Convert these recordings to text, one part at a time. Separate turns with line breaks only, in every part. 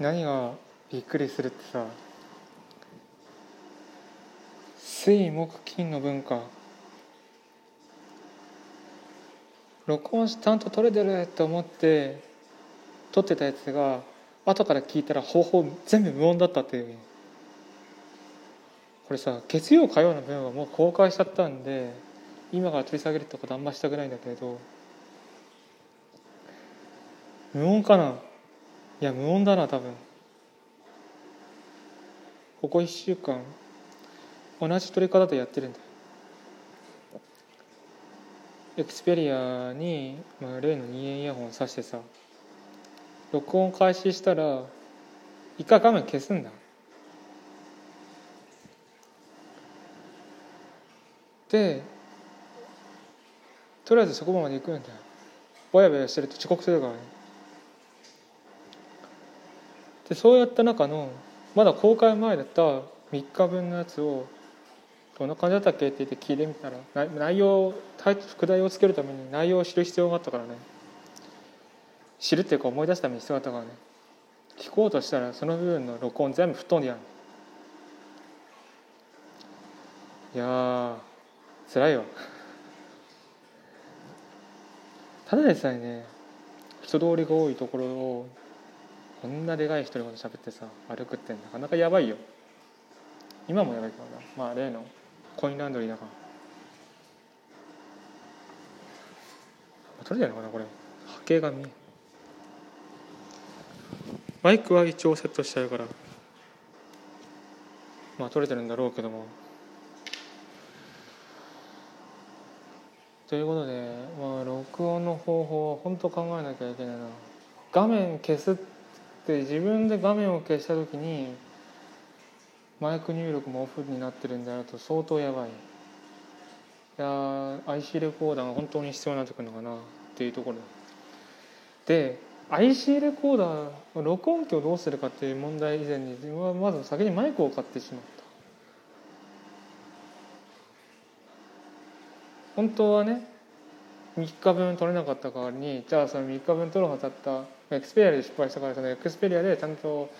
何がびっくりするってさ水木金の文化。録音しちゃんと撮れてると思って撮ってたやつが後から聞いたら方法全部無音だったっていう。これさ月曜火曜の分はもう公開しちゃったんで今から取り下げるってことあんましたくないんだけど無音かな。いや無音だな多分。ここ1週間同じ取り方でやってるんだよ。エクスペリアに、まあ、例の2円イヤホン挿してさ録音開始したら一回画面消すんだ。でとりあえずそこまで行くんだよ。ぼやぼやしてると遅刻するからね。でそうやった中のまだ公開前だった3日分のやつをどんな感じだったっけ？って言って聞いてみたら内容副題をつけるために内容を知る必要があったからね。知るっていうか思い出すために必要だったからね。聞こうとしたらその部分の録音全部吹っ飛んでやるいや辛いわ。ただでさえね人通りが多いところをこんなでかい人にまで喋ってさ歩くってなかなかやばいよ。今もやばいけどな。まあ例のコインランドリーだから取れてるのかなこれ。波形が見えマイクは一応セットしてあるから。まあ取れてるんだろうけども。ということで、まあ、録音の方法は本当考えなきゃいけないな。画面消すって自分で画面を消した時にマイク入力もオフになってるんであると相当やばい。いや IC レコーダーが本当に必要になってくるのかなっていうところ。で IC レコーダー録音機をどうするかっていう問題以前に自分はまず先にマイクを買ってしまった。本当はね3日分取れなかった代わりにじゃあその3日分取るはずだったエクスペリアで失敗したからそのエクスペリアでちゃんと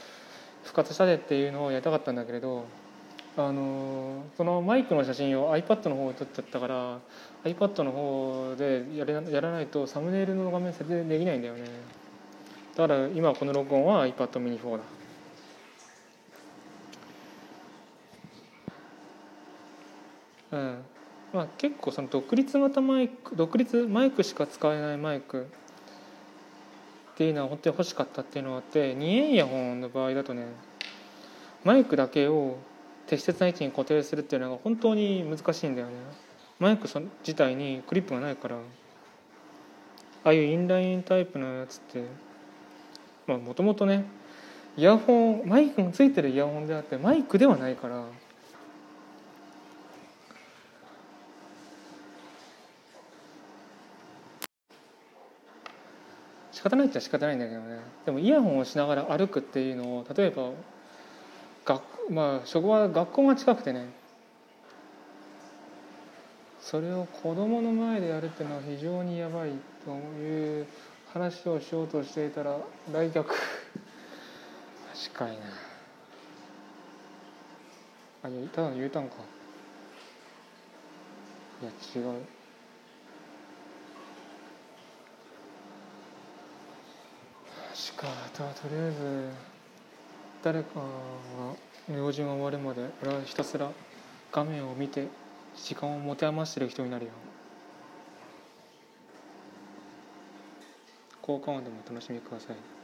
復活したでっていうのをやりたかったんだけれどあのそのマイクの写真を iPad の方を撮っちゃったから iPad の方でやれやらないとサムネイルの画面設定できないんだよね。だから今この録音は iPad mini 4だ。うん。まあ結構その独立型マイク独立マイクしか使えないマイクっていうのは本当に欲しかったっていうのがあって2円イヤホンの場合だとねマイクだけを適切な位置に固定するっていうのが本当に難しいんだよね。マイク自体にクリップがないからああいうインラインタイプのやつってまあもともとねイヤホンマイクがついてるイヤホンであってマイクではないから仕方ないっちゃ仕方ないんだけどね。でもイヤホンをしながら歩くっていうのを例えば学まあ職場学校が近くてね。それを子供の前でやるっていうのは非常にやばいという話をしようとしていたら来客。確かにな。あいやただの U ターンか。いや違う。かとりあえず誰かが用事が終わるまで俺はひたすら画面を見て時間を持て余してる人になるよ。効果音でもお楽しみください。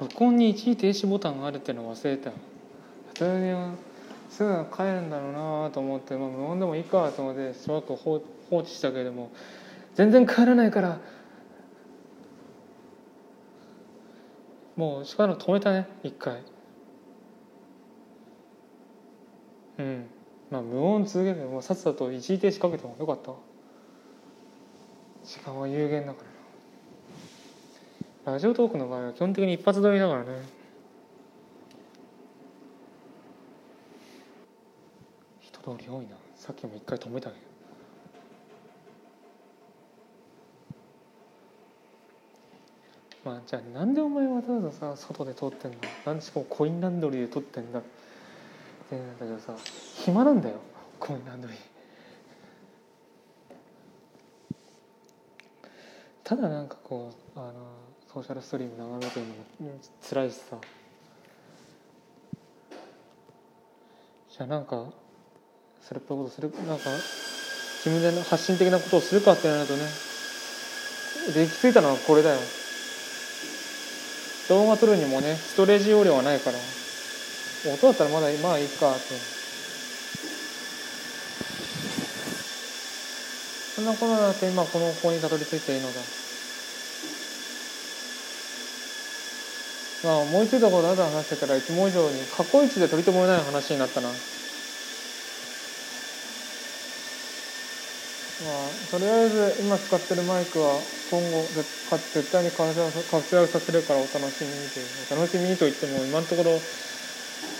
録音に一時停止ボタンがあるっていうのを忘れた。それにすぐ帰るんだろうなと思って、まあ、無音でもいいかと思ってしばらく放置したけれども全然帰らないからもうしばらく止めたね一回。うん。まあ無音続けてもうさっさと一時停止かけてもよかった時間は有限だから。ラジオトークの場合は基本的に一発撮りだからね。人通り多いな。さっきも一回止めたけど。まあじゃあなんでお前わざわざさ外で撮ってんの？なんしかもコインランドリーで撮ってんだ？ってなんだけどさ暇なんだよ。コインランドリー。ただなんかこうあのソーシャルストリーム眺めてるのも辛いしさ。じゃあなんかそれっぽいことするなんか自分で発信的なことをするかってなるとねできついたのはこれだよ。動画撮るにもねストレージ容量はないから。音だったらまだまあいいかって。そんなことだって今この方にたどり着いていいのだ。まあ思いついたことあと話してたらいつも以上に過去一で取り留めない話になったな。まあとりあえず今使ってるマイクは今後絶対に活躍させるからお楽しみにというお楽しみにと言っても今のところ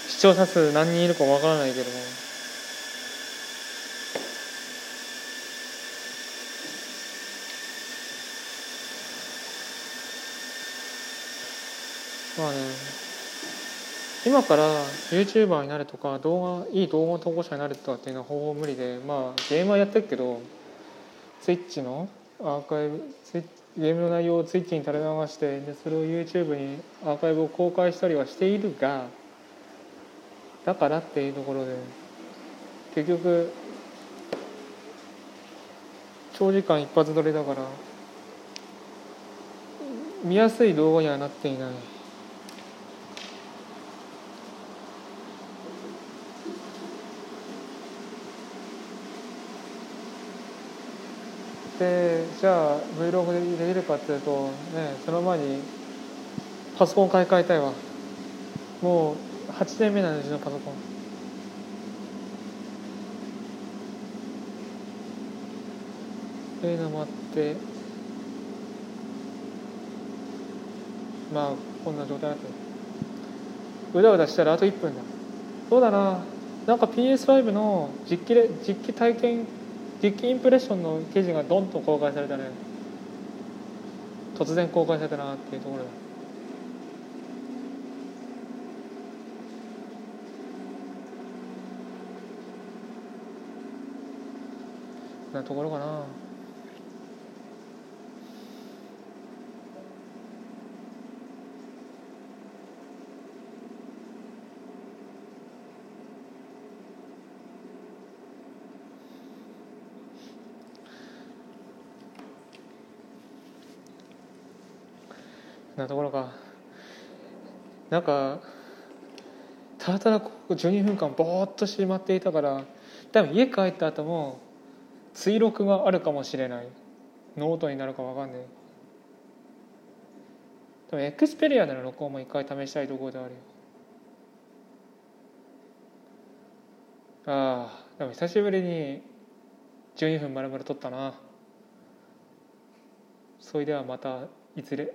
視聴者数何人いるかわからないけども。まあね今から YouTuber になるとか動画いい動画投稿者になるとかっていうのは方法無理でまあゲームはやってるけど Twitch のアーカイブゲームの内容を Twitch に垂れ流してでそれを YouTube にアーカイブを公開したりはしているがだからっていうところで結局長時間一発撮りだから見やすい動画にはなっていない。でじゃあ Vlog でできるかっていうとねその前にパソコン買い替えたいわ。もう8年目なんですよパソコン。っていうのもあって。まあこんな状態だと。うだうだしたらあと1分だ。そうだな。なんか PS5 の実機で実機体験ビッグインプレッションの記事がどんと公開されたね。突然公開されたなっていうところだなところかな。なところかなんかただただここ12分間ぼーっとしまっていたから多分家帰った後も追録があるかもしれない。ノートになるか分かんない多分エクスペリアでの録音も一回試したいところであるよ。ああでも久しぶりに12分丸々録ったな。それではまたいずれ。